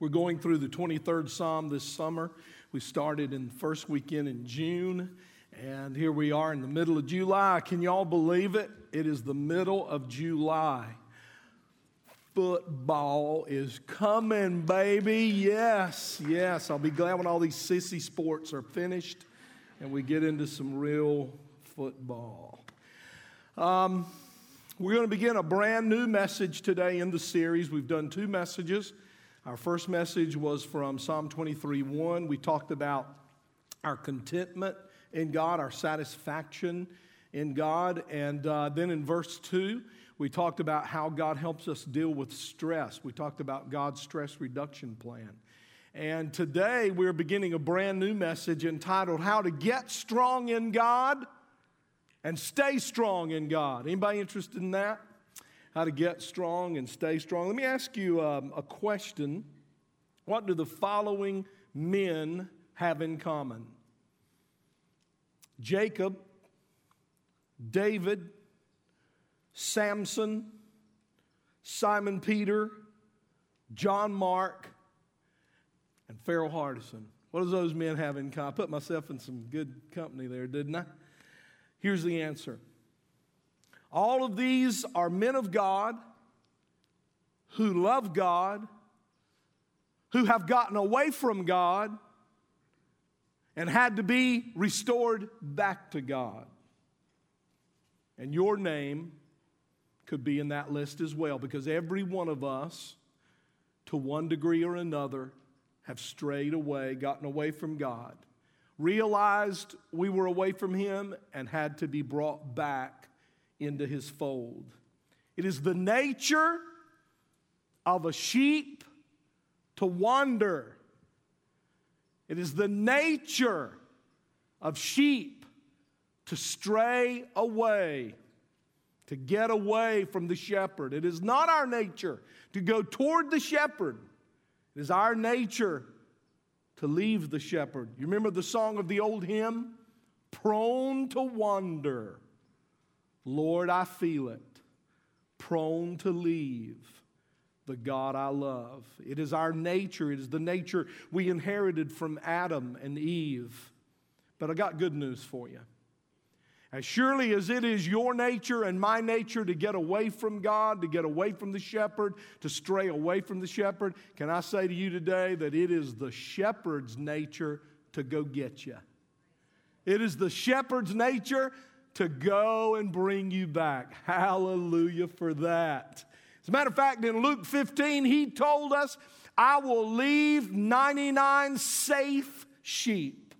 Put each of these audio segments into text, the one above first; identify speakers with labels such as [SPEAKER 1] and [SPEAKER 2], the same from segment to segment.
[SPEAKER 1] We're going through the 23rd Psalm this summer. We started in the first weekend in June, and here we are in the middle of July. Can y'all believe it? It is the middle of July. Football is coming, baby. Yes, yes. I'll be glad when all these sissy sports are finished and we get into some real football. Um, we're going to begin a brand new message today in the series. We've done two messages. Our first message was from Psalm 23 1. We talked about our contentment in God, our satisfaction in God. And uh, then in verse 2, we talked about how God helps us deal with stress. We talked about God's stress reduction plan. And today we're beginning a brand new message entitled How to Get Strong in God and Stay Strong in God. Anybody interested in that? How to get strong and stay strong. Let me ask you um, a question. What do the following men have in common? Jacob, David, Samson, Simon Peter, John Mark, and Pharaoh Hardison. What do those men have in common? I put myself in some good company there, didn't I? Here's the answer all of these are men of God who love God, who have gotten away from God, and had to be restored back to God. And your name could be in that list as well because every one of us, to one degree or another, have strayed away, gotten away from God, realized we were away from Him, and had to be brought back into his fold. It is the nature of a sheep to wander. It is the nature of sheep to stray away, to get away from the shepherd. It is not our nature to go toward the shepherd, it is our nature to leave the shepherd. You remember the song of the old hymn? Prone to wander. Lord, I feel it, prone to leave the God I love. It is our nature, it is the nature we inherited from Adam and Eve. But I got good news for you. As surely as it is your nature and my nature to get away from God, to get away from the shepherd, to stray away from the shepherd, can I say to you today that it is the shepherd's nature to go get you? It is the shepherd's nature to go and bring you back. Hallelujah for that. As a matter of fact, in Luke 15, he told us, I will leave 99 safe sheep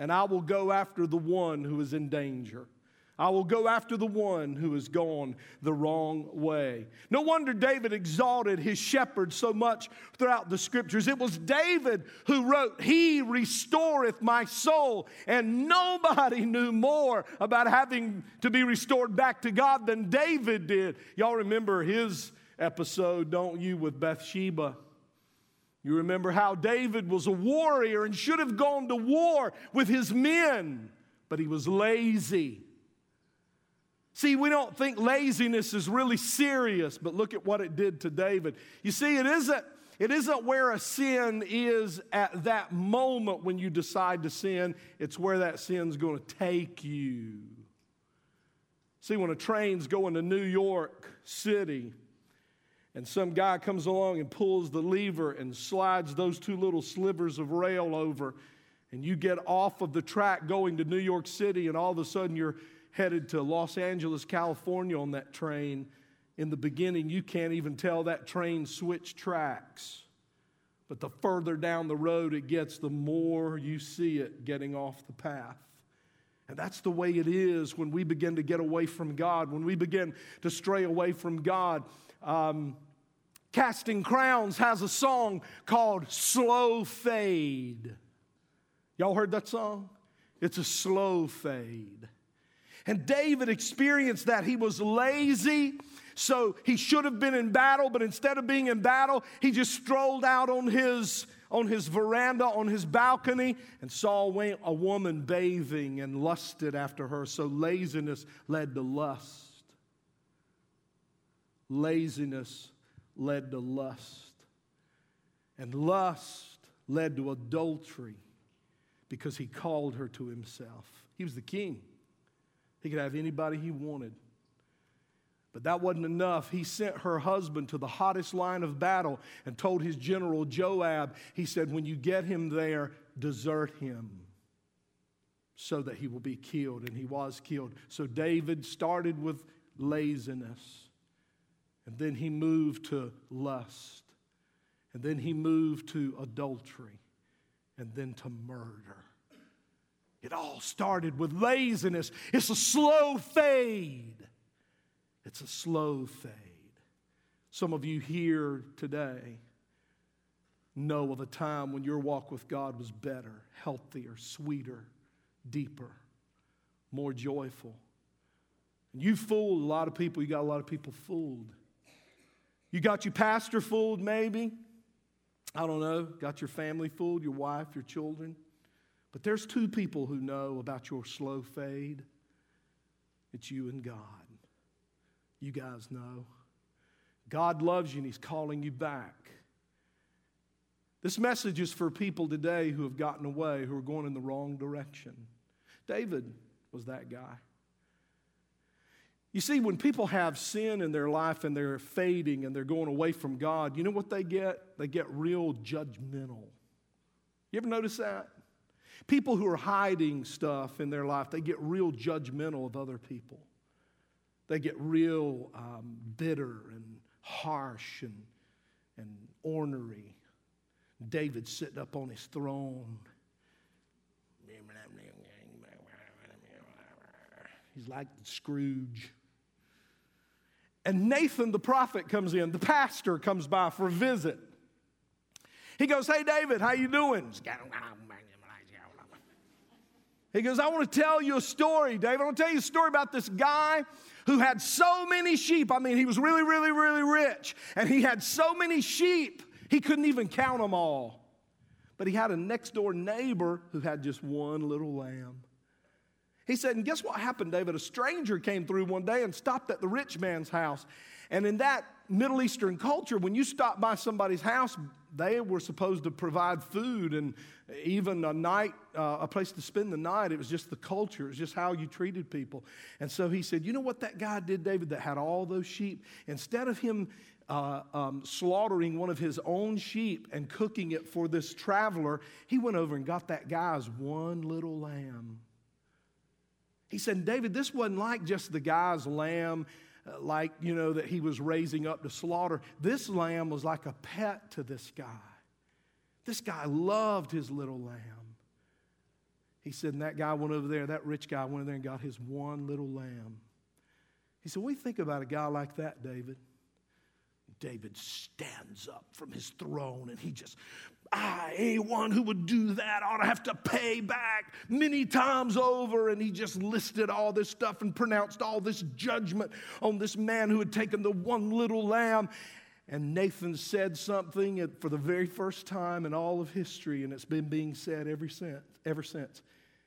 [SPEAKER 1] and I will go after the one who is in danger. I will go after the one who has gone the wrong way. No wonder David exalted his shepherd so much throughout the scriptures. It was David who wrote, He restoreth my soul. And nobody knew more about having to be restored back to God than David did. Y'all remember his episode, don't you, with Bathsheba? You remember how David was a warrior and should have gone to war with his men, but he was lazy. See, we don't think laziness is really serious, but look at what it did to David. You see, it isn't, it isn't where a sin is at that moment when you decide to sin, it's where that sin's going to take you. See, when a train's going to New York City, and some guy comes along and pulls the lever and slides those two little slivers of rail over, and you get off of the track going to New York City, and all of a sudden you're headed to Los Angeles, California on that train, in the beginning, you can't even tell that train switched tracks. But the further down the road it gets, the more you see it getting off the path. And that's the way it is when we begin to get away from God, when we begin to stray away from God. Um, Casting Crowns has a song called Slow Fade. Y'all heard that song? It's a slow fade. And David experienced that. He was lazy, so he should have been in battle, but instead of being in battle, he just strolled out on his on his veranda, on his balcony, and saw a woman bathing and lusted after her. So laziness led to lust. Laziness led to lust. And lust led to adultery because he called her to himself. He was the king, he could have anybody he wanted. But that wasn't enough. He sent her husband to the hottest line of battle and told his general Joab, he said, When you get him there, desert him so that he will be killed. And he was killed. So David started with laziness, and then he moved to lust, and then he moved to adultery, and then to murder. It all started with laziness. It's a slow fade. It's a slow fade. Some of you here today know of a time when your walk with God was better, healthier, sweeter, deeper, more joyful. And you fooled a lot of people, you got a lot of people fooled. You got your pastor fooled, maybe. I don't know. Got your family fooled, your wife, your children. But there's two people who know about your slow fade it's you and God. You guys know. God loves you and He's calling you back. This message is for people today who have gotten away, who are going in the wrong direction. David was that guy. You see, when people have sin in their life and they're fading and they're going away from God, you know what they get? They get real judgmental. You ever notice that? People who are hiding stuff in their life, they get real judgmental of other people. They get real um, bitter and harsh and, and ornery. David sitting up on his throne. He's like Scrooge. And Nathan the prophet comes in, the pastor comes by for a visit. He goes, Hey David, how you doing? He goes, I want to tell you a story, David. I want to tell you a story about this guy who had so many sheep. I mean, he was really, really, really rich, and he had so many sheep, he couldn't even count them all. But he had a next door neighbor who had just one little lamb. He said, and guess what happened, David? A stranger came through one day and stopped at the rich man's house. And in that Middle Eastern culture, when you stop by somebody's house, they were supposed to provide food and even a night, uh, a place to spend the night. It was just the culture, it was just how you treated people. And so he said, You know what that guy did, David, that had all those sheep? Instead of him uh, um, slaughtering one of his own sheep and cooking it for this traveler, he went over and got that guy's one little lamb. He said, David, this wasn't like just the guy's lamb, like, you know, that he was raising up to slaughter. This lamb was like a pet to this guy. This guy loved his little lamb. He said, and that guy went over there, that rich guy went over there and got his one little lamb. He said, We think about a guy like that, David? David stands up from his throne and he just, I, anyone who would do that ought to have to pay back many times over. And he just listed all this stuff and pronounced all this judgment on this man who had taken the one little lamb. And Nathan said something for the very first time in all of history, and it's been being said ever since. Ever since.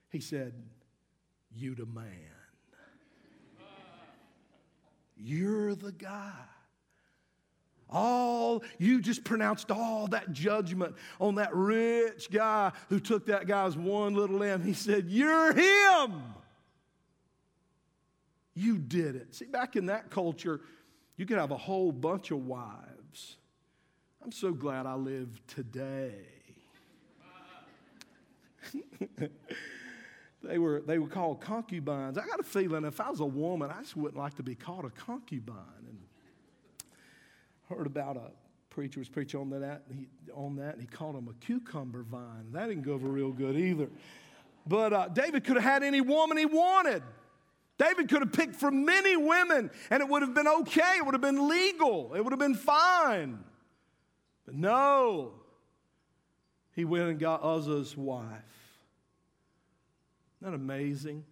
[SPEAKER 1] He said, You the man. You're the guy. All, you just pronounced all that judgment on that rich guy who took that guy's one little lamb. He said, You're him. You did it. See, back in that culture, you could have a whole bunch of wives. I'm so glad I live today. they were, they were called concubines. I got a feeling if I was a woman, I just wouldn't like to be called a concubine. And heard about a preacher was preaching on that, he, on that, and he called him a cucumber vine. That didn't go over real good either. But uh, David could have had any woman he wanted. David could have picked from many women, and it would have been okay. It would have been legal. It would have been fine. But no, he went and got Uzzah's wife. Isn't that amazing?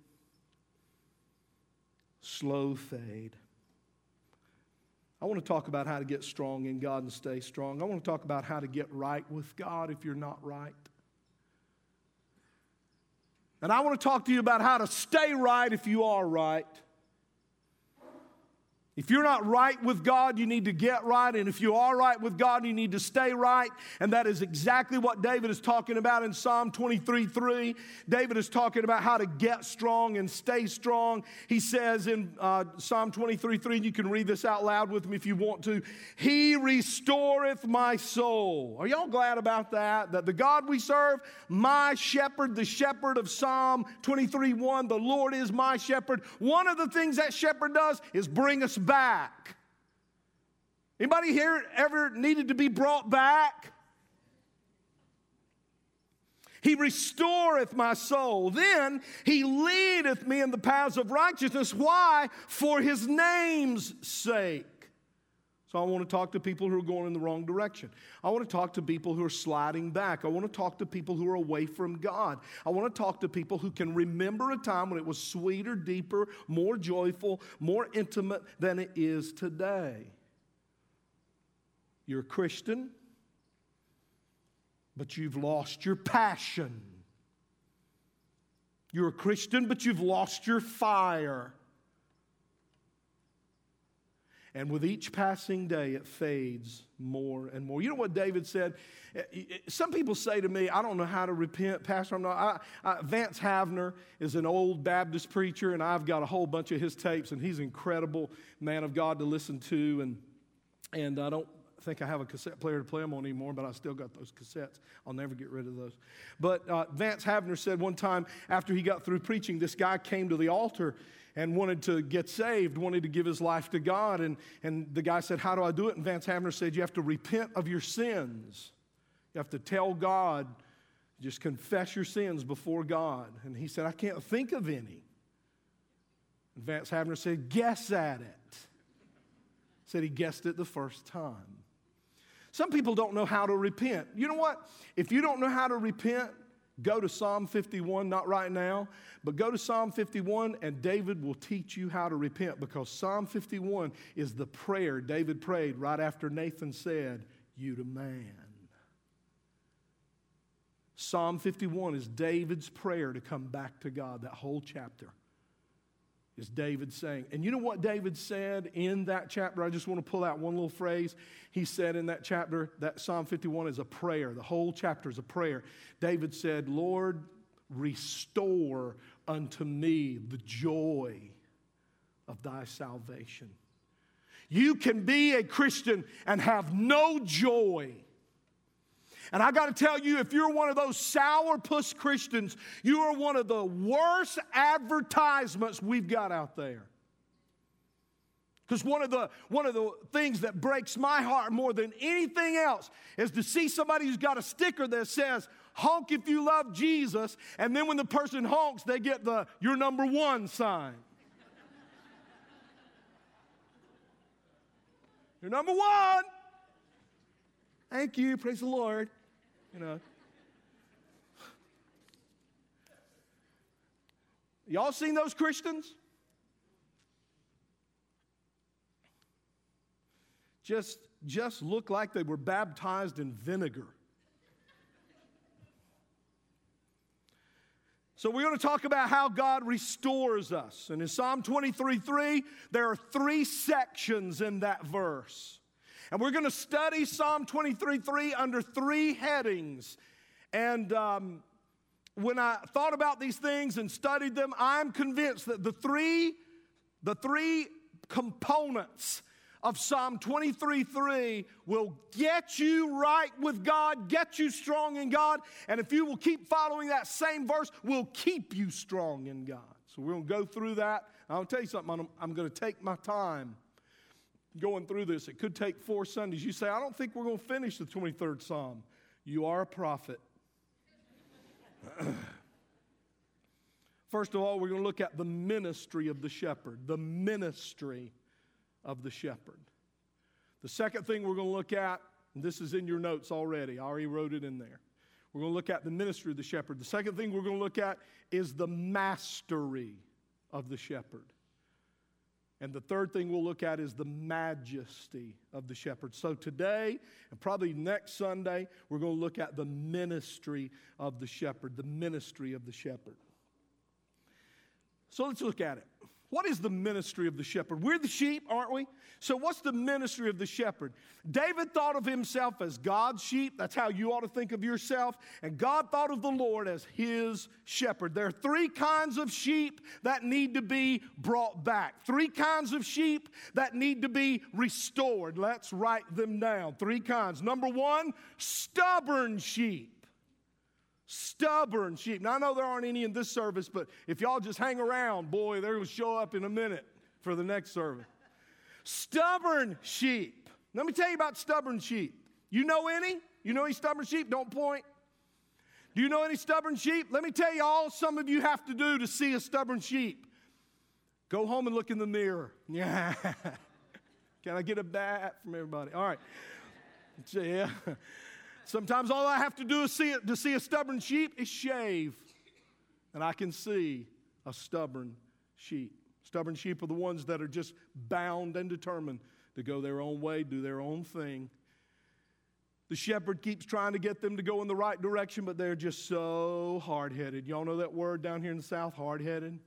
[SPEAKER 1] Slow fade. I want to talk about how to get strong in God and stay strong. I want to talk about how to get right with God if you're not right. And I want to talk to you about how to stay right if you are right. If you're not right with God, you need to get right. And if you are right with God, you need to stay right. And that is exactly what David is talking about in Psalm 23 3. David is talking about how to get strong and stay strong. He says in uh, Psalm 23 3, you can read this out loud with me if you want to. He restoreth my soul. Are y'all glad about that? That the God we serve, my shepherd, the shepherd of Psalm 23 1, the Lord is my shepherd. One of the things that shepherd does is bring us back. Anybody here ever needed to be brought back? He restoreth my soul. Then he leadeth me in the paths of righteousness. Why? For his name's sake. So I want to talk to people who are going in the wrong direction. I want to talk to people who are sliding back. I want to talk to people who are away from God. I want to talk to people who can remember a time when it was sweeter, deeper, more joyful, more intimate than it is today. You're a Christian, but you've lost your passion. You're a Christian, but you've lost your fire. And with each passing day, it fades more and more. You know what David said? Eh, eh, some people say to me, I don't know how to repent, Pastor. I'm not. I, I, Vance Havner is an old Baptist preacher, and I've got a whole bunch of his tapes, and he's an incredible man of God to listen to. And, and I don't think I have a cassette player to play them on anymore, but I still got those cassettes. I'll never get rid of those. But uh, Vance Havner said one time after he got through preaching, this guy came to the altar and wanted to get saved, wanted to give his life to God. And, and the guy said, How do I do it? And Vance Havner said, You have to repent of your sins. You have to tell God, just confess your sins before God. And he said, I can't think of any. And Vance Havner said, Guess at it. Said he guessed it the first time. Some people don't know how to repent. You know what? If you don't know how to repent, Go to Psalm 51, not right now, but go to Psalm 51 and David will teach you how to repent because Psalm 51 is the prayer David prayed right after Nathan said, You to man. Psalm 51 is David's prayer to come back to God, that whole chapter is David saying. And you know what David said in that chapter? I just want to pull out one little phrase. He said in that chapter that Psalm 51 is a prayer. The whole chapter is a prayer. David said, Lord, restore unto me the joy of thy salvation. You can be a Christian and have no joy and I got to tell you, if you're one of those sourpuss Christians, you are one of the worst advertisements we've got out there. Because one of the one of the things that breaks my heart more than anything else is to see somebody who's got a sticker that says honk if you love Jesus, and then when the person honks, they get the your number one sign. You're number one. Thank you. Praise the Lord. You know. Y'all seen those Christians? Just, just look like they were baptized in vinegar. So, we're going to talk about how God restores us. And in Psalm 23 3, there are three sections in that verse. And we're going to study Psalm 23 3 under three headings. And um, when I thought about these things and studied them, I'm convinced that the three, the three components of Psalm 23 3 will get you right with God, get you strong in God, and if you will keep following that same verse, will keep you strong in God. So we're going to go through that. I'll tell you something, I'm, I'm going to take my time going through this. It could take four Sundays. You say, I don't think we're going to finish the 23rd Psalm. You are a prophet. First of all, we're going to look at the ministry of the shepherd. The ministry of the shepherd. The second thing we're going to look at, and this is in your notes already, I already wrote it in there. We're going to look at the ministry of the shepherd. The second thing we're going to look at is the mastery of the shepherd. And the third thing we'll look at is the majesty of the shepherd. So today, and probably next Sunday, we're going to look at the ministry of the shepherd, the ministry of the shepherd. So let's look at it. What is the ministry of the shepherd? We're the sheep, aren't we? So, what's the ministry of the shepherd? David thought of himself as God's sheep. That's how you ought to think of yourself. And God thought of the Lord as his shepherd. There are three kinds of sheep that need to be brought back, three kinds of sheep that need to be restored. Let's write them down. Three kinds. Number one, stubborn sheep stubborn sheep. Now, I know there aren't any in this service, but if y'all just hang around, boy, they're going to show up in a minute for the next service. Stubborn sheep. Let me tell you about stubborn sheep. You know any? You know any stubborn sheep? Don't point. Do you know any stubborn sheep? Let me tell you all some of you have to do to see a stubborn sheep. Go home and look in the mirror. Yeah. Can I get a bat from everybody? All right. Yeah. Sometimes all I have to do is see it, to see a stubborn sheep is shave. And I can see a stubborn sheep. Stubborn sheep are the ones that are just bound and determined to go their own way, do their own thing. The shepherd keeps trying to get them to go in the right direction, but they're just so hard headed. Y'all know that word down here in the South, hard headed?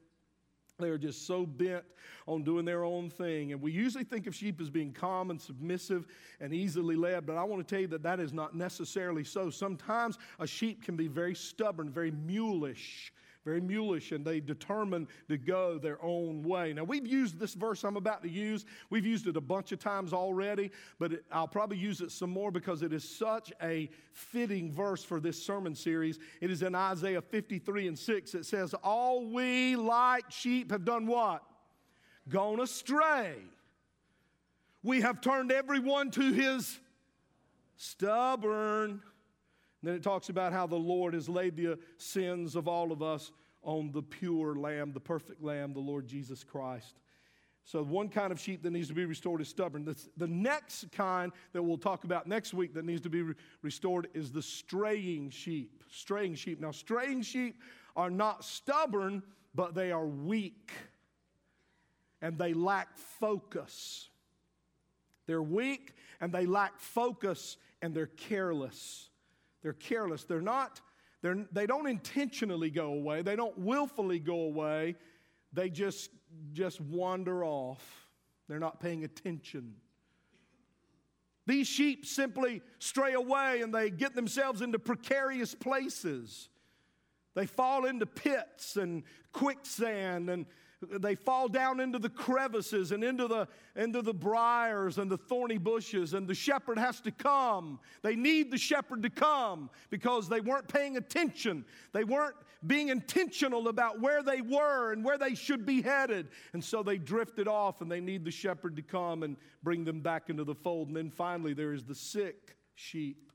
[SPEAKER 1] They're just so bent on doing their own thing. And we usually think of sheep as being calm and submissive and easily led, but I want to tell you that that is not necessarily so. Sometimes a sheep can be very stubborn, very mulish, very mulish, and they determine to go their own way. Now, we've used this verse I'm about to use. We've used it a bunch of times already, but it, I'll probably use it some more because it is such a fitting verse for this sermon series. It is in Isaiah 53 and 6. It says, All we like sheep have done what? Gone astray. We have turned everyone to his stubborn then it talks about how the Lord has laid the sins of all of us on the pure lamb, the perfect lamb, the Lord Jesus Christ. So, one kind of sheep that needs to be restored is stubborn. The, next kind that we'll talk about next week that needs to be re- restored is the straying sheep. Straying sheep. Now, straying sheep are not stubborn, but they are weak and they lack focus. They're weak and they lack focus and they're careless. They're careless. They're not, they're, they don't intentionally go away. They don't willfully go away. They just, just wander off. They're not paying attention. These sheep simply stray away and they get themselves into precarious places. They fall into pits and quicksand and they fall down into the crevices and into the, into the briars and the thorny bushes, and the shepherd has to come. They need the shepherd to come because they weren't paying attention. They weren't being intentional about where they were and where they should be headed. And so they drifted off, and they need the shepherd to come and bring them back into the fold. And then finally, there is the sick sheep.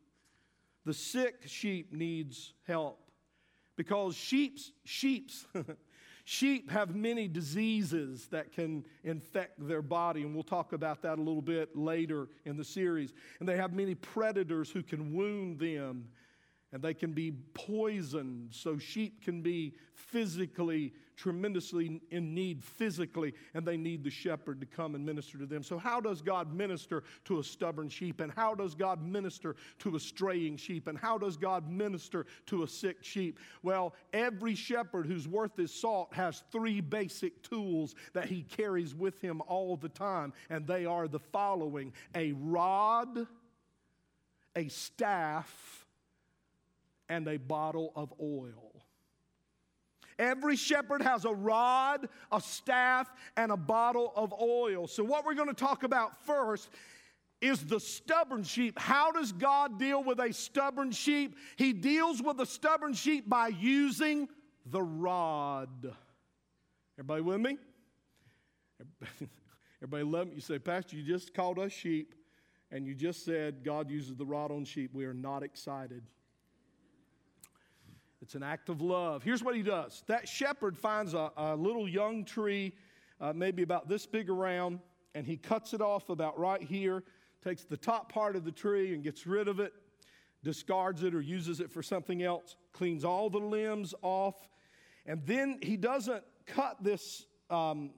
[SPEAKER 1] The sick sheep needs help because sheep's sheep's Sheep have many diseases that can infect their body, and we'll talk about that a little bit later in the series. And they have many predators who can wound them, and they can be poisoned. So, sheep can be physically tremendously in need physically, and they need the shepherd to come and minister to them. So, how does God minister to a stubborn sheep? And how does God minister to a straying sheep? And how does God minister to a sick sheep? Well, every shepherd who's worth his salt has three basic tools that he carries with him all the time, and they are the following a rod, a staff, and a bottle of oil. Every shepherd has a rod, a staff, and a bottle of oil. So, what we're going to talk about first is the stubborn sheep. How does God deal with a stubborn sheep? He deals with a stubborn sheep by using the rod. Everybody with me? Everybody love me. You say, Pastor, you just called us sheep, and you just said God uses the rod on sheep. We are not excited. It's an act of love. Here's what he does that shepherd finds a, a little young tree, uh, maybe about this big around, and he cuts it off about right here, takes the top part of the tree and gets rid of it, discards it or uses it for something else, cleans all the limbs off, and then he doesn't cut this um,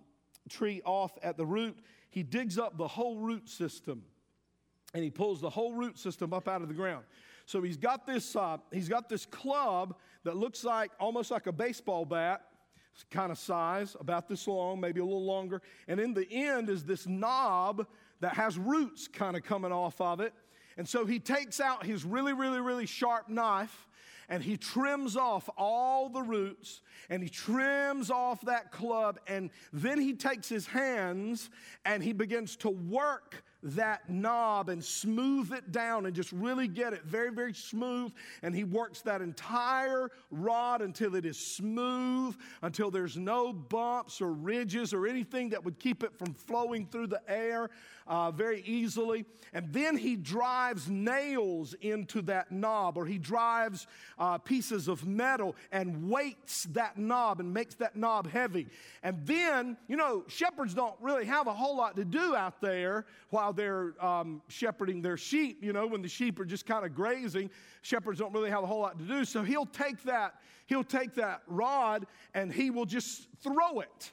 [SPEAKER 1] tree off at the root. He digs up the whole root system and he pulls the whole root system up out of the ground. So he's got this, uh, he's got this club that looks like almost like a baseball bat, kind of size, about this long, maybe a little longer. And in the end is this knob that has roots kind of coming off of it. And so he takes out his really, really, really sharp knife and he trims off all the roots and he trims off that club. And then he takes his hands and he begins to work that knob and smooth it down and just really get it very, very smooth. And he works that entire rod until it is smooth, until there's no bumps or ridges or anything that would keep it from flowing through the air uh, very easily. And then he drives nails into that knob or he drives uh, pieces of metal and weights that knob and makes that knob heavy. And then, you know, shepherds don't really have a whole lot to do out there while they're um, shepherding their sheep. You know, when the sheep are just kind of grazing, shepherds don't really have a whole lot to do. So he'll take that, he'll take that rod and he will just throw it.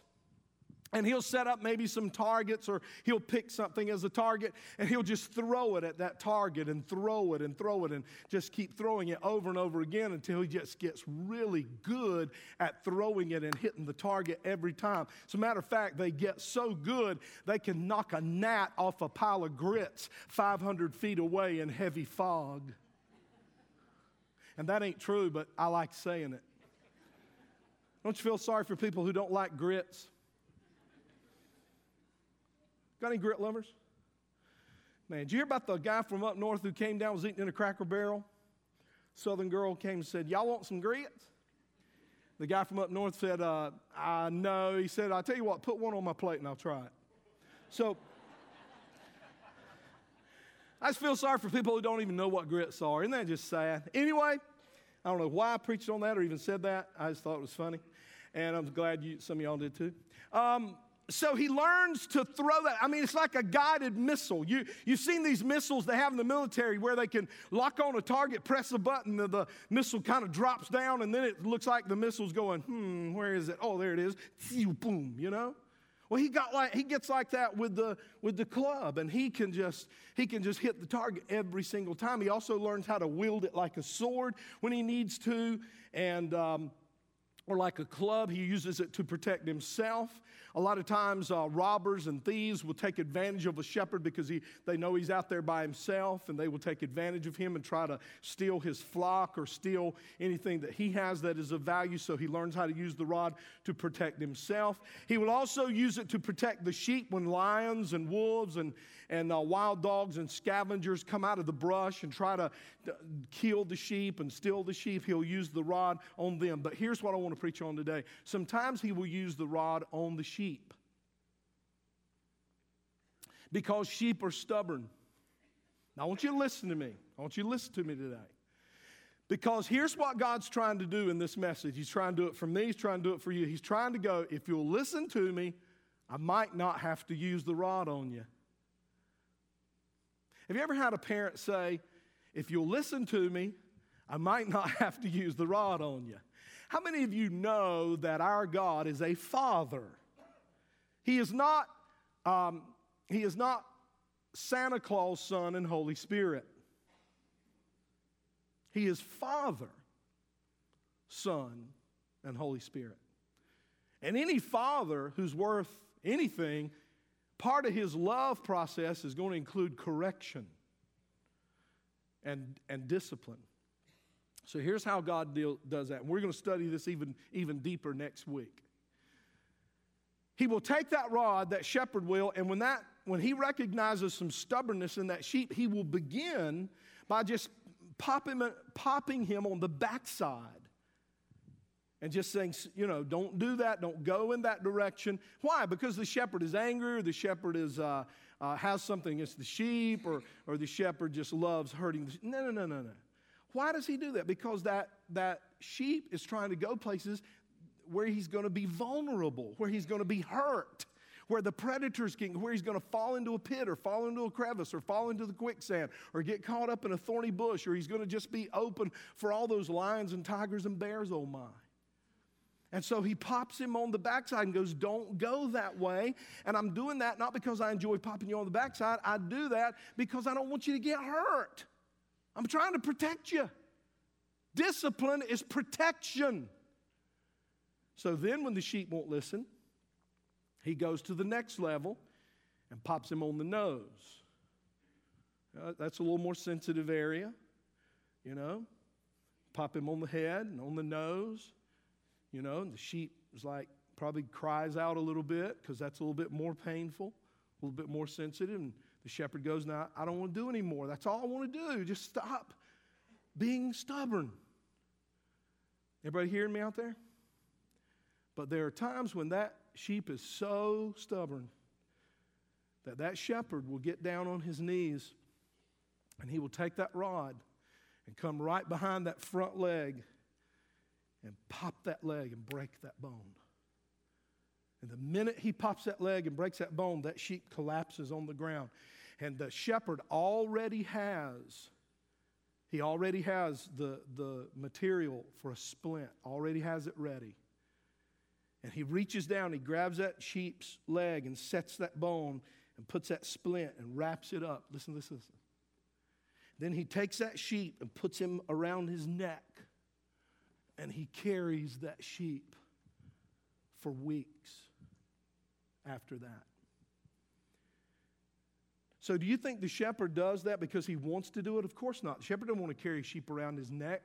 [SPEAKER 1] And he'll set up maybe some targets or he'll pick something as a target and he'll just throw it at that target and throw it and throw it and just keep throwing it over and over again until he just gets really good at throwing it and hitting the target every time. As a matter of fact, they get so good they can knock a gnat off a pile of grits 500 feet away in heavy fog. And that ain't true, but I like saying it. Don't you feel sorry for people who don't like grits? Got any grit lovers? Man, did you hear about the guy from up north who came down, was eating in a cracker barrel? Southern girl came and said, Y'all want some grits? The guy from up north said, uh, I know. He said, I'll tell you what, put one on my plate and I'll try it. So, I just feel sorry for people who don't even know what grits are. Isn't that just sad? Anyway, I don't know why I preached on that or even said that. I just thought it was funny. And I'm glad you, some of y'all did too. Um, so he learns to throw that. I mean, it's like a guided missile. You, you've seen these missiles they have in the military where they can lock on a target, press a button, and the missile kind of drops down, and then it looks like the missile's going, hmm, where is it? Oh, there it is. Boom, you know? Well, he got like he gets like that with the with the club, and he can just he can just hit the target every single time. He also learns how to wield it like a sword when he needs to, and um, or like a club. He uses it to protect himself. A lot of times, uh, robbers and thieves will take advantage of a shepherd because he, they know he's out there by himself and they will take advantage of him and try to steal his flock or steal anything that he has that is of value. So he learns how to use the rod to protect himself. He will also use it to protect the sheep when lions and wolves and, and uh, wild dogs and scavengers come out of the brush and try to uh, kill the sheep and steal the sheep. He'll use the rod on them. But here's what I want to preach on today. Sometimes he will use the rod on the sheep. Because sheep are stubborn. Now, I want you to listen to me. I want you to listen to me today. Because here's what God's trying to do in this message. He's trying to do it for me, He's trying to do it for you. He's trying to go, if you'll listen to me, I might not have to use the rod on you. Have you ever had a parent say, if you'll listen to me, I might not have to use the rod on you? How many of you know that our God is a father? He is not, um, he is not Santa Claus, Son, and Holy Spirit. He is Father, Son, and Holy Spirit. And any father who's worth anything, part of his love process is going to include correction and, and discipline. So here's how God deal, does that. And we're going to study this even, even deeper next week. He will take that rod, that shepherd will, and when that when he recognizes some stubbornness in that sheep, he will begin by just popping, popping him on the backside and just saying, you know, don't do that, don't go in that direction. Why? Because the shepherd is angry, or the shepherd is uh, uh, has something against the sheep, or or the shepherd just loves hurting. The, no, no, no, no, no. Why does he do that? Because that that sheep is trying to go places where he's going to be vulnerable, where he's going to be hurt, where the predators can, where he's going to fall into a pit or fall into a crevice or fall into the quicksand or get caught up in a thorny bush or he's going to just be open for all those lions and tigers and bears, oh my. And so he pops him on the backside and goes, Don't go that way. And I'm doing that not because I enjoy popping you on the backside. I do that because I don't want you to get hurt. I'm trying to protect you. Discipline is protection. So then, when the sheep won't listen, he goes to the next level and pops him on the nose. Uh, that's a little more sensitive area, you know. Pop him on the head and on the nose, you know, and the sheep is like probably cries out a little bit because that's a little bit more painful, a little bit more sensitive. And the shepherd goes, Now, I don't want to do anymore. That's all I want to do. Just stop being stubborn. Everybody hearing me out there? But there are times when that sheep is so stubborn that that shepherd will get down on his knees and he will take that rod and come right behind that front leg and pop that leg and break that bone. And the minute he pops that leg and breaks that bone, that sheep collapses on the ground. And the shepherd already has, he already has the, the material for a splint, already has it ready. And he reaches down, he grabs that sheep's leg and sets that bone and puts that splint and wraps it up. Listen, listen, listen. Then he takes that sheep and puts him around his neck, and he carries that sheep for weeks after that. So, do you think the shepherd does that because he wants to do it? Of course not. The shepherd doesn't want to carry sheep around his neck.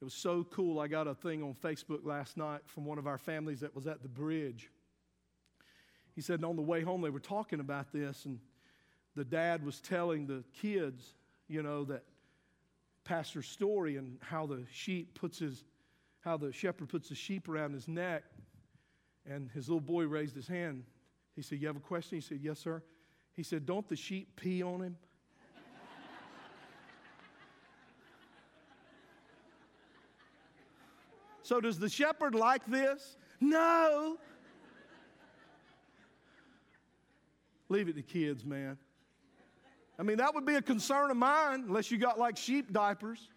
[SPEAKER 1] It was so cool. I got a thing on Facebook last night from one of our families that was at the bridge. He said, on the way home, they were talking about this, and the dad was telling the kids, you know, that pastor's story and how the sheep puts his, how the shepherd puts the sheep around his neck. And his little boy raised his hand. He said, You have a question? He said, Yes, sir. He said, Don't the sheep pee on him? so, does the shepherd like this? No. Leave it to kids, man. I mean, that would be a concern of mine unless you got like sheep diapers.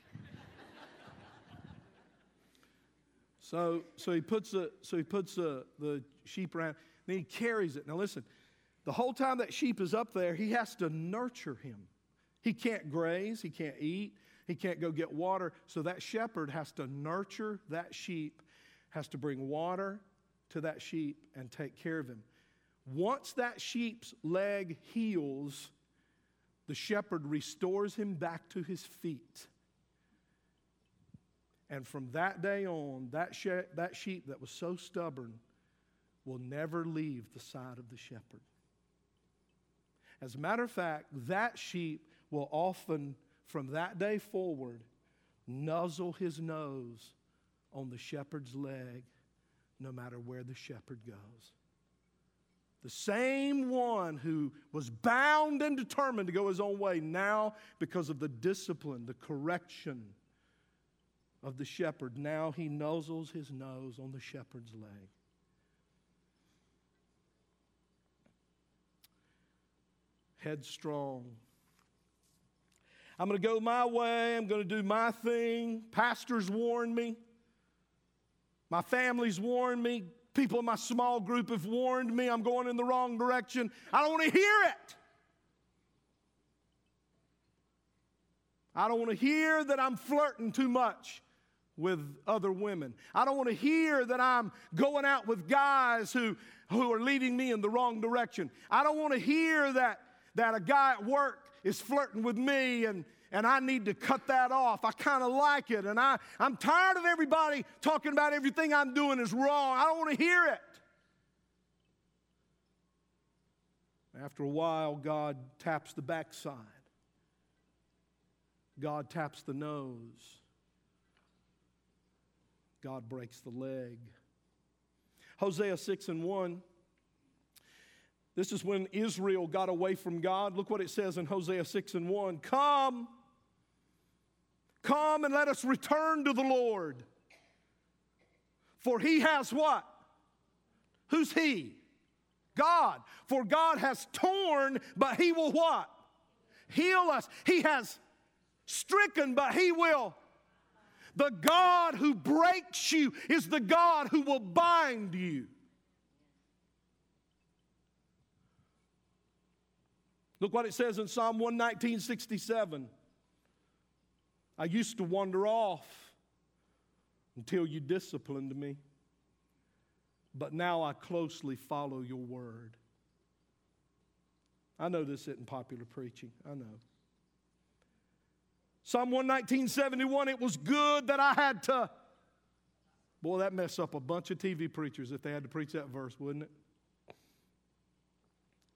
[SPEAKER 1] so, so he puts, the, so he puts the, the sheep around, then he carries it. Now, listen, the whole time that sheep is up there, he has to nurture him. He can't graze, he can't eat, he can't go get water. So that shepherd has to nurture that sheep, has to bring water to that sheep and take care of him. Once that sheep's leg heals, the shepherd restores him back to his feet. And from that day on, that, she- that sheep that was so stubborn will never leave the side of the shepherd. As a matter of fact, that sheep will often, from that day forward, nuzzle his nose on the shepherd's leg no matter where the shepherd goes. The same one who was bound and determined to go his own way, now, because of the discipline, the correction of the shepherd, now he nuzzles his nose on the shepherd's leg. Headstrong. I'm going to go my way. I'm going to do my thing. Pastors warn me. My family's warned me. People in my small group have warned me I'm going in the wrong direction. I don't want to hear it. I don't want to hear that I'm flirting too much with other women. I don't want to hear that I'm going out with guys who, who are leading me in the wrong direction. I don't want to hear that, that a guy at work is flirting with me and, and I need to cut that off. I kind of like it, and I, I'm tired of everybody talking about everything I'm doing is wrong. I don't want to hear it. After a while, God taps the backside, God taps the nose, God breaks the leg. Hosea 6 and 1. This is when Israel got away from God. Look what it says in Hosea 6 and 1. Come, Come and let us return to the Lord. For he has what? Who's he? God. For God has torn, but he will what? Heal us. He has stricken, but he will. The God who breaks you is the God who will bind you. Look what it says in Psalm 119, 67. I used to wander off until you disciplined me. but now I closely follow your word. I know this isn't popular preaching. I know. Psalm 119, 71, it was good that I had to. Boy, that mess up a bunch of TV preachers if they had to preach that verse, wouldn't it?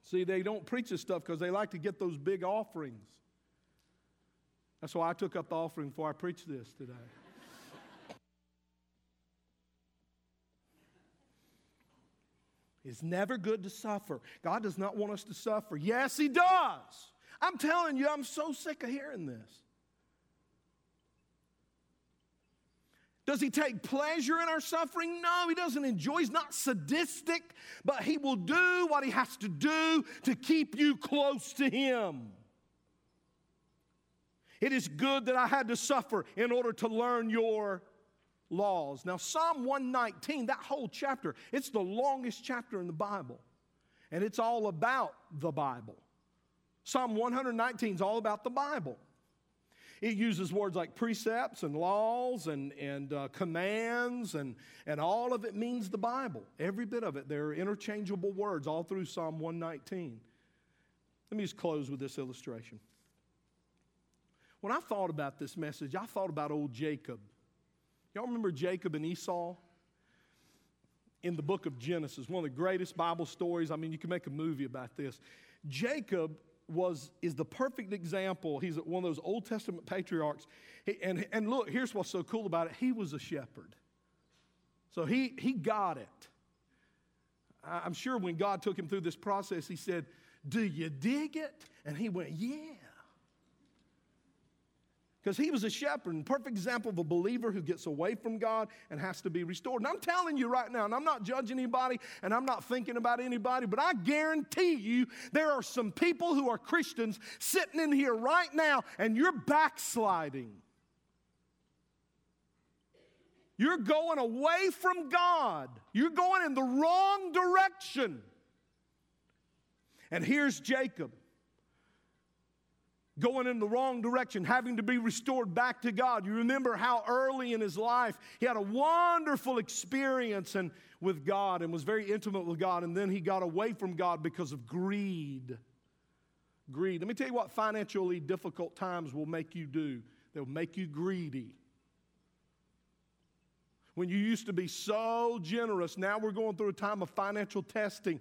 [SPEAKER 1] See, they don't preach this stuff because they like to get those big offerings. That's why I took up the offering before I preached this today. It's never good to suffer. God does not want us to suffer. Yes, He does. I'm telling you, I'm so sick of hearing this. Does he take pleasure in our suffering? No, he doesn't enjoy. He's not sadistic, but he will do what he has to do to keep you close to him. It is good that I had to suffer in order to learn your laws. Now, Psalm 119, that whole chapter, it's the longest chapter in the Bible, and it's all about the Bible. Psalm 119 is all about the Bible. It uses words like precepts and laws and, and uh, commands, and, and all of it means the Bible. Every bit of it. There are interchangeable words all through Psalm 119. Let me just close with this illustration. When I thought about this message, I thought about old Jacob. Y'all remember Jacob and Esau? In the book of Genesis, one of the greatest Bible stories. I mean, you can make a movie about this. Jacob was, is the perfect example. He's one of those Old Testament patriarchs. He, and, and look, here's what's so cool about it he was a shepherd. So he, he got it. I'm sure when God took him through this process, he said, Do you dig it? And he went, Yeah because he was a shepherd, a perfect example of a believer who gets away from God and has to be restored. And I'm telling you right now, and I'm not judging anybody and I'm not thinking about anybody, but I guarantee you there are some people who are Christians sitting in here right now and you're backsliding. You're going away from God. You're going in the wrong direction. And here's Jacob going in the wrong direction, having to be restored back to God. You remember how early in his life he had a wonderful experience and with God and was very intimate with God, and then he got away from God because of greed. Greed. Let me tell you what financially difficult times will make you do. They'll make you greedy. When you used to be so generous, now we're going through a time of financial testing.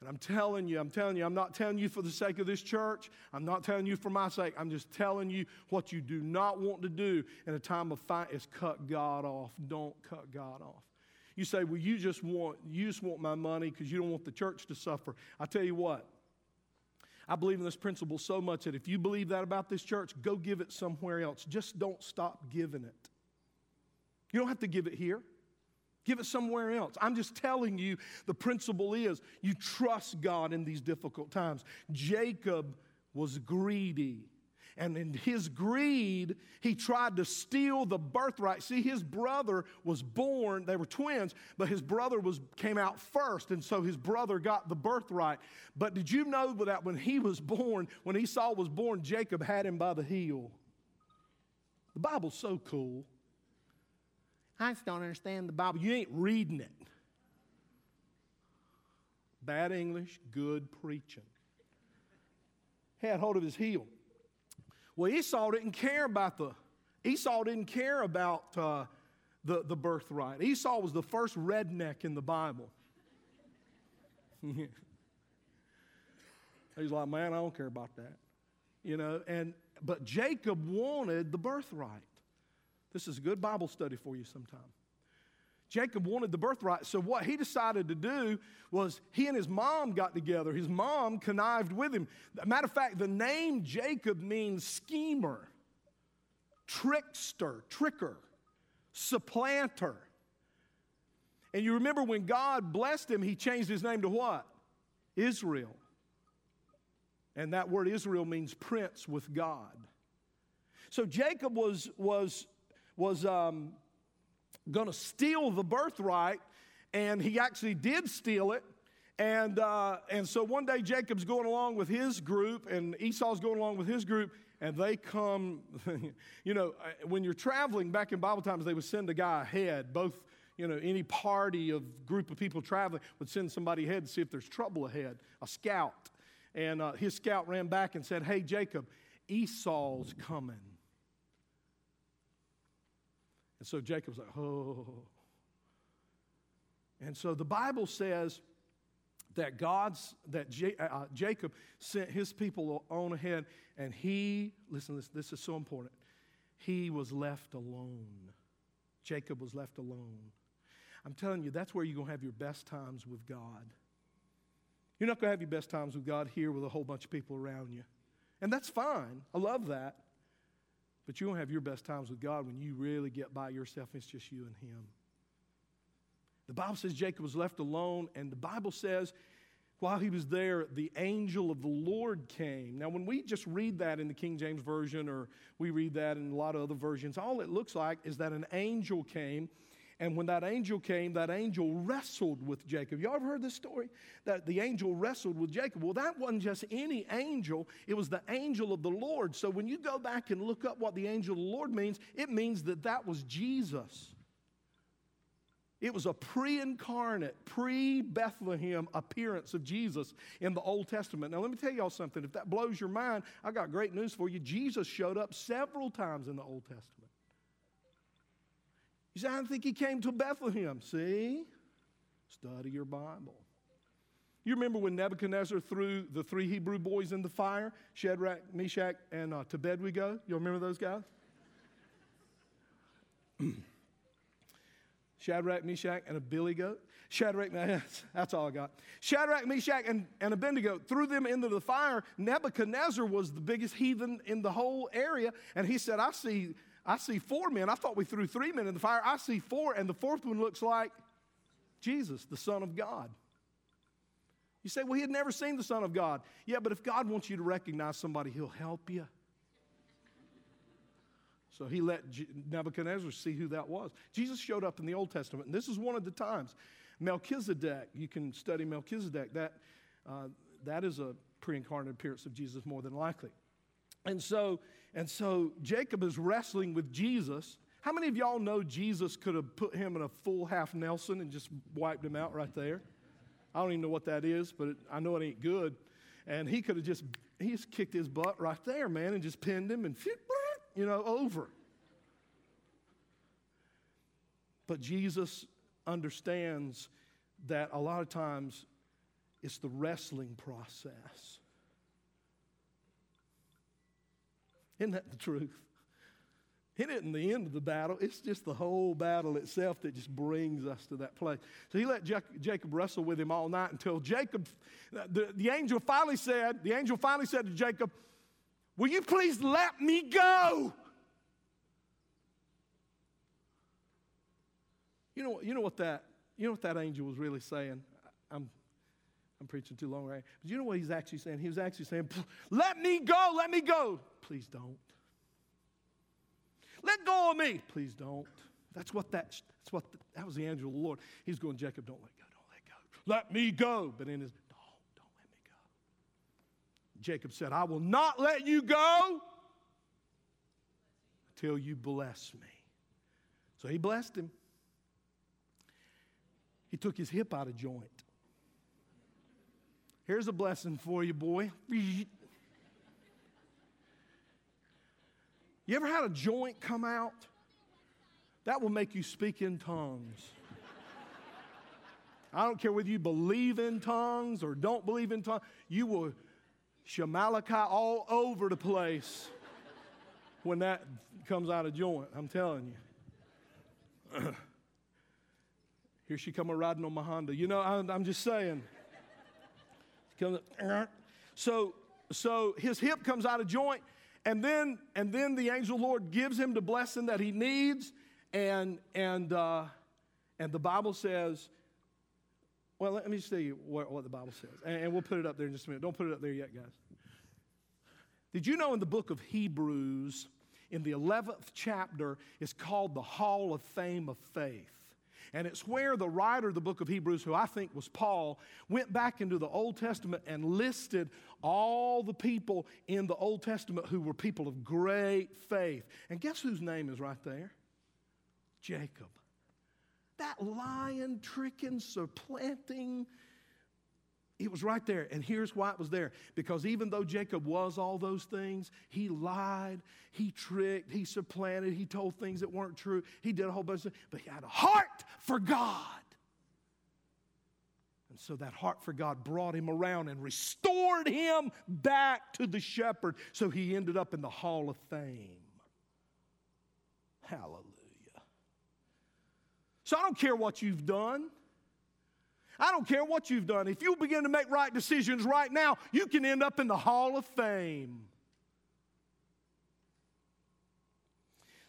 [SPEAKER 1] And I'm telling you, I'm telling you, I'm not telling you for the sake of this church. I'm not telling you for my sake. I'm just telling you what you do not want to do in a time of fight is cut God off. Don't cut God off. You say, well, you just want, you just want my money because you don't want the church to suffer. I tell you what, I believe in this principle so much that if you believe that about this church, go give it somewhere else. Just don't stop giving it. You don't have to give it here. Give it somewhere else. I'm just telling you the principle is you trust God in these difficult times. Jacob was greedy. And in his greed, he tried to steal the birthright. See, his brother was born, they were twins, but his brother was, came out first, and so his brother got the birthright. But did you know that when he was born, when Esau was born, Jacob had him by the heel? The Bible's so cool. I just don't understand the Bible. You ain't reading it. Bad English, good preaching. Had hold of his heel. Well, Esau didn't care about the Esau didn't care about uh, the, the birthright. Esau was the first redneck in the Bible. He's like, man, I don't care about that. You know, and but Jacob wanted the birthright. This is a good Bible study for you sometime. Jacob wanted the birthright, so what he decided to do was he and his mom got together. His mom connived with him. Matter of fact, the name Jacob means schemer, trickster, tricker, supplanter. And you remember when God blessed him, he changed his name to what? Israel. And that word Israel means prince with God. So Jacob was, was was um, going to steal the birthright, and he actually did steal it. And, uh, and so one day Jacob's going along with his group, and Esau's going along with his group, and they come, you know, uh, when you're traveling back in Bible times, they would send a guy ahead, both you know, any party of group of people traveling would send somebody ahead to see if there's trouble ahead, a scout. And uh, his scout ran back and said, Hey, Jacob, Esau's coming. And so Jacob's like, Oh. And so the Bible says that God's, that J, uh, uh, Jacob sent his people on ahead, and he, listen, this, this is so important, he was left alone. Jacob was left alone. I'm telling you, that's where you're going to have your best times with God. You're not going to have your best times with God here with a whole bunch of people around you. And that's fine. I love that. But to have your best times with God when you really get by yourself. It's just you and Him. The Bible says Jacob was left alone, and the Bible says while he was there, the angel of the Lord came. Now, when we just read that in the King James Version or we read that in a lot of other versions, all it looks like is that an angel came. And when that angel came, that angel wrestled with Jacob. Y'all ever heard this story? That the angel wrestled with Jacob. Well, that wasn't just any angel, it was the angel of the Lord. So when you go back and look up what the angel of the Lord means, it means that that was Jesus. It was a pre incarnate, pre Bethlehem appearance of Jesus in the Old Testament. Now, let me tell y'all something. If that blows your mind, I got great news for you. Jesus showed up several times in the Old Testament. You say, I don't think he came to Bethlehem. See? Study your Bible. You remember when Nebuchadnezzar threw the three Hebrew boys in the fire? Shadrach, Meshach, and uh, go. You remember those guys? Shadrach, Meshach, and a billy goat. Shadrach, that's all I got. Shadrach, Meshach, and, and Abednego threw them into the fire. Nebuchadnezzar was the biggest heathen in the whole area, and he said, I see, I see four men. I thought we threw three men in the fire. I see four, and the fourth one looks like Jesus, the Son of God. You say, well, he had never seen the Son of God. Yeah, but if God wants you to recognize somebody, he'll help you. So he let Nebuchadnezzar see who that was. Jesus showed up in the Old Testament, and this is one of the times. Melchizedek, you can study Melchizedek. That, uh, that is a pre incarnate appearance of Jesus, more than likely. And so, and so Jacob is wrestling with Jesus. How many of y'all know Jesus could have put him in a full half Nelson and just wiped him out right there? I don't even know what that is, but it, I know it ain't good. And he could have just he just kicked his butt right there, man, and just pinned him and you know, over. But Jesus understands that a lot of times it's the wrestling process. Isn't that the truth? It isn't the end of the battle, it's just the whole battle itself that just brings us to that place. So he let Jacob wrestle with him all night until Jacob, the, the angel finally said, the angel finally said to Jacob, Will you please let me go? You know, you know what that you know what that angel was really saying? I'm I'm preaching too long, right? But you know what he's actually saying? He was actually saying, Let me go, let me go. Please don't. Let go of me. Please don't. That's what that, that's what the, that was the angel of the Lord. He's going, Jacob, don't let go, don't let go. Let me go. But in his don't, don't let me go. Jacob said, I will not let you go until you bless me. So he blessed him. He took his hip out of joint. Here's a blessing for you, boy. You ever had a joint come out? That will make you speak in tongues. I don't care whether you believe in tongues or don't believe in tongues, you will Shamalaka all over the place when that comes out of joint. I'm telling you. Here she come a riding on my Honda. You know, I'm, I'm just saying. So, so his hip comes out of joint, and then and then the angel Lord gives him the blessing that he needs, and and uh, and the Bible says well, let me just tell you what, what the Bible says, and, and we'll put it up there in just a minute. Don't put it up there yet, guys. Did you know in the book of Hebrews, in the 11th chapter, it's called the Hall of Fame of Faith? And it's where the writer of the book of Hebrews, who I think was Paul, went back into the Old Testament and listed all the people in the Old Testament who were people of great faith. And guess whose name is right there? Jacob. that lying, tricking, supplanting, it was right there. And here's why it was there. Because even though Jacob was all those things, he lied, he tricked, he supplanted, he told things that weren't true, he did a whole bunch of things, but he had a heart for God. And so that heart for God brought him around and restored him back to the shepherd. So he ended up in the hall of fame. Hallelujah. So I don't care what you've done. I don't care what you've done. If you begin to make right decisions right now, you can end up in the Hall of Fame.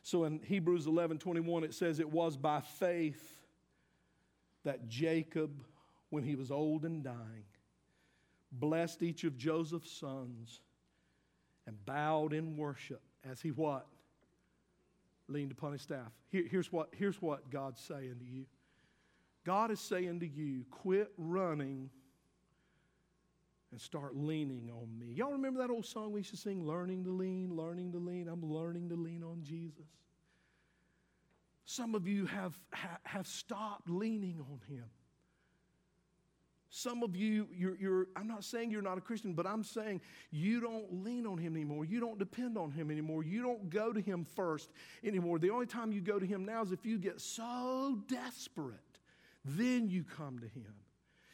[SPEAKER 1] So in Hebrews 11 21, it says, It was by faith that Jacob, when he was old and dying, blessed each of Joseph's sons and bowed in worship as he what? Leaned upon his staff. Here, here's, what, here's what God's saying to you. God is saying to you, quit running and start leaning on me. Y'all remember that old song we used to sing, Learning to Lean, Learning to Lean? I'm learning to lean on Jesus. Some of you have, have stopped leaning on Him. Some of you, you're, you're, I'm not saying you're not a Christian, but I'm saying you don't lean on Him anymore. You don't depend on Him anymore. You don't go to Him first anymore. The only time you go to Him now is if you get so desperate then you come to Him.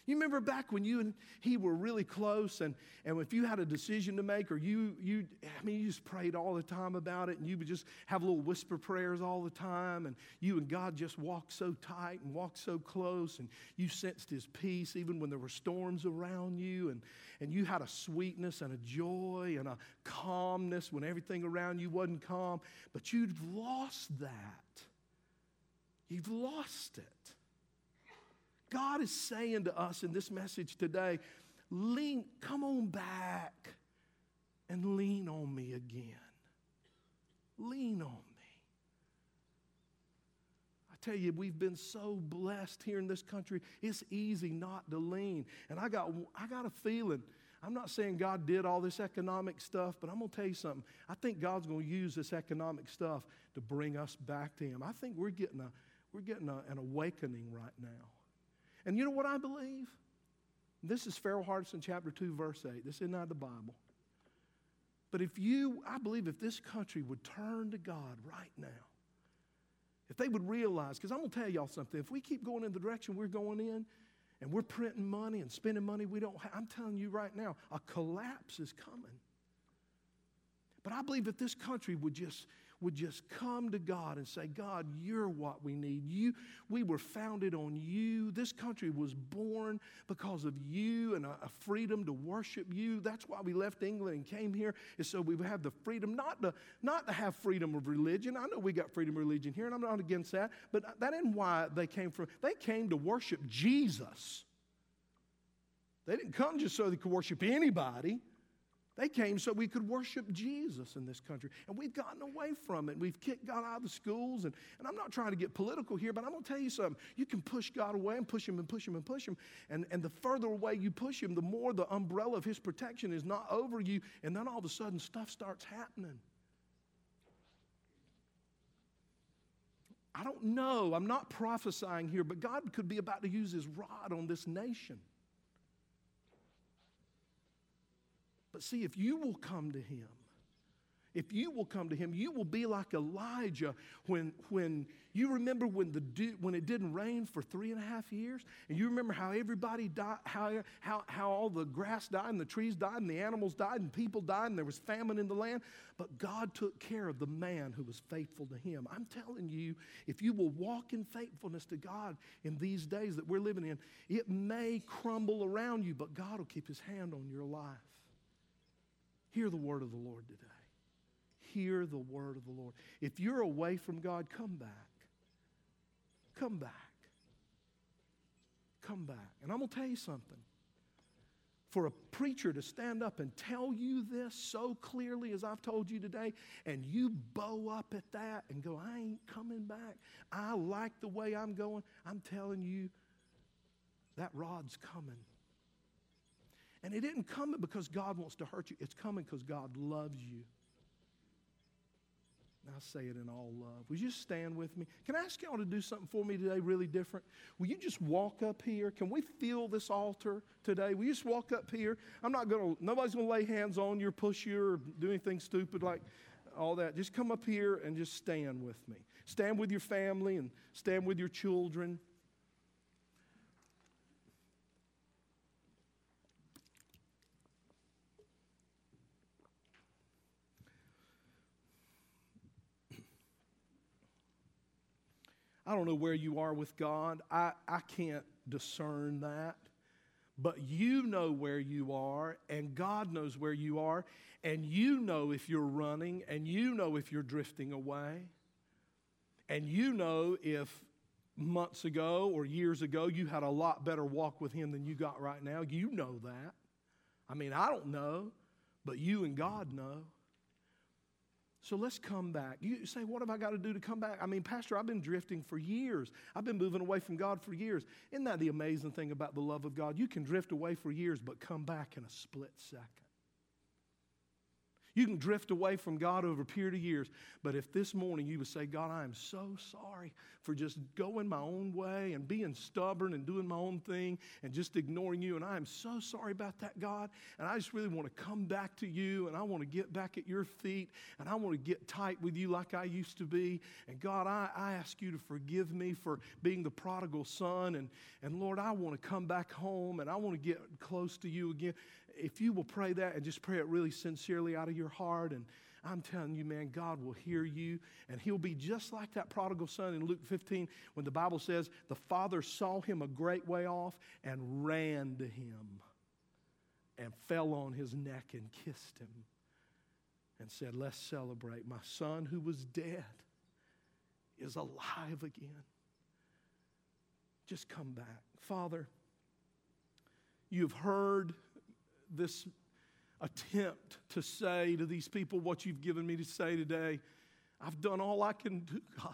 [SPEAKER 1] You remember back when you and he were really close, and, and if you had a decision to make, or you, you, I mean, you just prayed all the time about it, and you would just have little whisper prayers all the time, and you and God just walked so tight and walked so close, and you sensed His peace even when there were storms around you, and, and you had a sweetness and a joy and a calmness when everything around you wasn't calm, but you'd lost that. You've lost it. God is saying to us in this message today, lean, come on back and lean on me again. Lean on me. I tell you, we've been so blessed here in this country. It's easy not to lean. And I got, I got a feeling. I'm not saying God did all this economic stuff, but I'm going to tell you something. I think God's going to use this economic stuff to bring us back to Him. I think we're getting, a, we're getting a, an awakening right now. And you know what I believe? This is Farrell Hardison chapter 2, verse 8. This is not the Bible. But if you, I believe if this country would turn to God right now, if they would realize, because I'm going to tell y'all something, if we keep going in the direction we're going in, and we're printing money and spending money we don't have, I'm telling you right now, a collapse is coming. But I believe if this country would just would just come to God and say, God, you're what we need. You, we were founded on you. This country was born because of you and a, a freedom to worship you. That's why we left England and came here, is so we would have the freedom, not to, not to have freedom of religion. I know we got freedom of religion here, and I'm not against that, but that isn't why they came from. They came to worship Jesus. They didn't come just so they could worship anybody. They came so we could worship Jesus in this country. And we've gotten away from it. We've kicked God out of the schools. And, and I'm not trying to get political here, but I'm going to tell you something. You can push God away and push Him and push Him and push Him. And, and the further away you push Him, the more the umbrella of His protection is not over you. And then all of a sudden, stuff starts happening. I don't know. I'm not prophesying here, but God could be about to use His rod on this nation. But see, if you will come to him, if you will come to him, you will be like Elijah when, when you remember when, the when it didn't rain for three and a half years, and you remember how everybody died, how, how, how all the grass died, and the trees died, and the animals died, and people died, and there was famine in the land. But God took care of the man who was faithful to him. I'm telling you, if you will walk in faithfulness to God in these days that we're living in, it may crumble around you, but God will keep his hand on your life. Hear the word of the Lord today. Hear the word of the Lord. If you're away from God, come back. Come back. Come back. And I'm going to tell you something. For a preacher to stand up and tell you this so clearly as I've told you today, and you bow up at that and go, I ain't coming back. I like the way I'm going. I'm telling you, that rod's coming. And it didn't come because God wants to hurt you, it's coming because God loves you. I say it in all love. Would you stand with me? Can I ask y'all to do something for me today really different? Will you just walk up here? Can we feel this altar today? Will you just walk up here? I'm not going to, nobody's going to lay hands on you or push you or do anything stupid like all that. Just come up here and just stand with me. Stand with your family and stand with your children. I don't know where you are with God. I, I can't discern that. But you know where you are, and God knows where you are, and you know if you're running, and you know if you're drifting away, and you know if months ago or years ago you had a lot better walk with Him than you got right now. You know that. I mean, I don't know, but you and God know. So let's come back. You say, What have I got to do to come back? I mean, Pastor, I've been drifting for years. I've been moving away from God for years. Isn't that the amazing thing about the love of God? You can drift away for years, but come back in a split second. You can drift away from God over a period of years. But if this morning you would say, God, I am so sorry for just going my own way and being stubborn and doing my own thing and just ignoring you. And I am so sorry about that, God. And I just really want to come back to you and I want to get back at your feet and I want to get tight with you like I used to be. And God, I, I ask you to forgive me for being the prodigal son. And, and Lord, I want to come back home and I want to get close to you again if you will pray that and just pray it really sincerely out of your heart, and I'm telling you, man, God will hear you, and He'll be just like that prodigal son in Luke 15 when the Bible says the father saw him a great way off and ran to him and fell on his neck and kissed him and said, Let's celebrate. My son who was dead is alive again. Just come back. Father, you've heard this attempt to say to these people what you've given me to say today. I've done all I can do, God.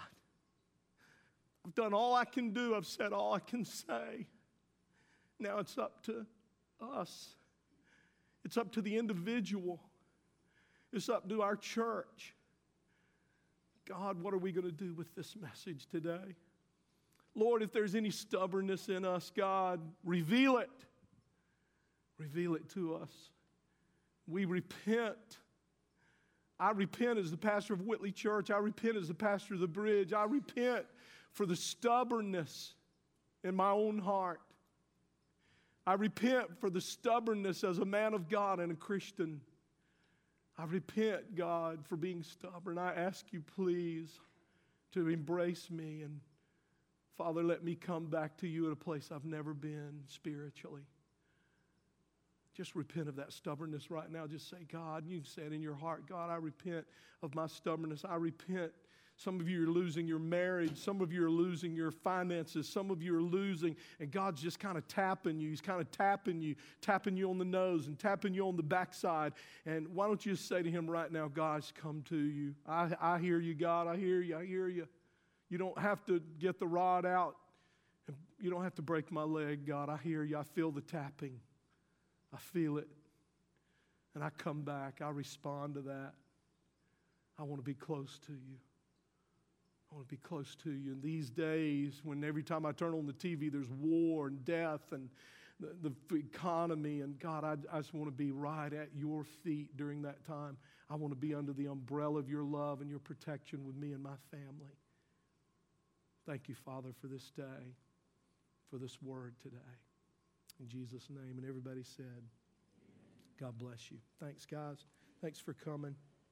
[SPEAKER 1] I've done all I can do. I've said all I can say. Now it's up to us. It's up to the individual. It's up to our church. God, what are we going to do with this message today? Lord, if there's any stubbornness in us, God, reveal it. Reveal it to us. We repent. I repent as the pastor of Whitley Church. I repent as the pastor of the bridge. I repent for the stubbornness in my own heart. I repent for the stubbornness as a man of God and a Christian. I repent, God, for being stubborn. I ask you, please, to embrace me and, Father, let me come back to you at a place I've never been spiritually. Just repent of that stubbornness right now. Just say, God, you say it in your heart, God, I repent of my stubbornness. I repent. Some of you are losing your marriage. Some of you are losing your finances. Some of you are losing, and God's just kind of tapping you. He's kind of tapping you, tapping you on the nose and tapping you on the backside. And why don't you just say to Him right now, God's come to you. I, I hear you, God. I hear you. I hear you. You don't have to get the rod out. You don't have to break my leg, God. I hear you. I feel the tapping. I feel it. And I come back, I respond to that. I want to be close to you. I want to be close to you. In these days, when every time I turn on the TV, there's war and death and the, the economy, and God, I, I just want to be right at your feet during that time. I want to be under the umbrella of your love and your protection with me and my family. Thank you, Father, for this day, for this word today. In Jesus' name. And everybody said, God bless you. Thanks, guys. Thanks for coming.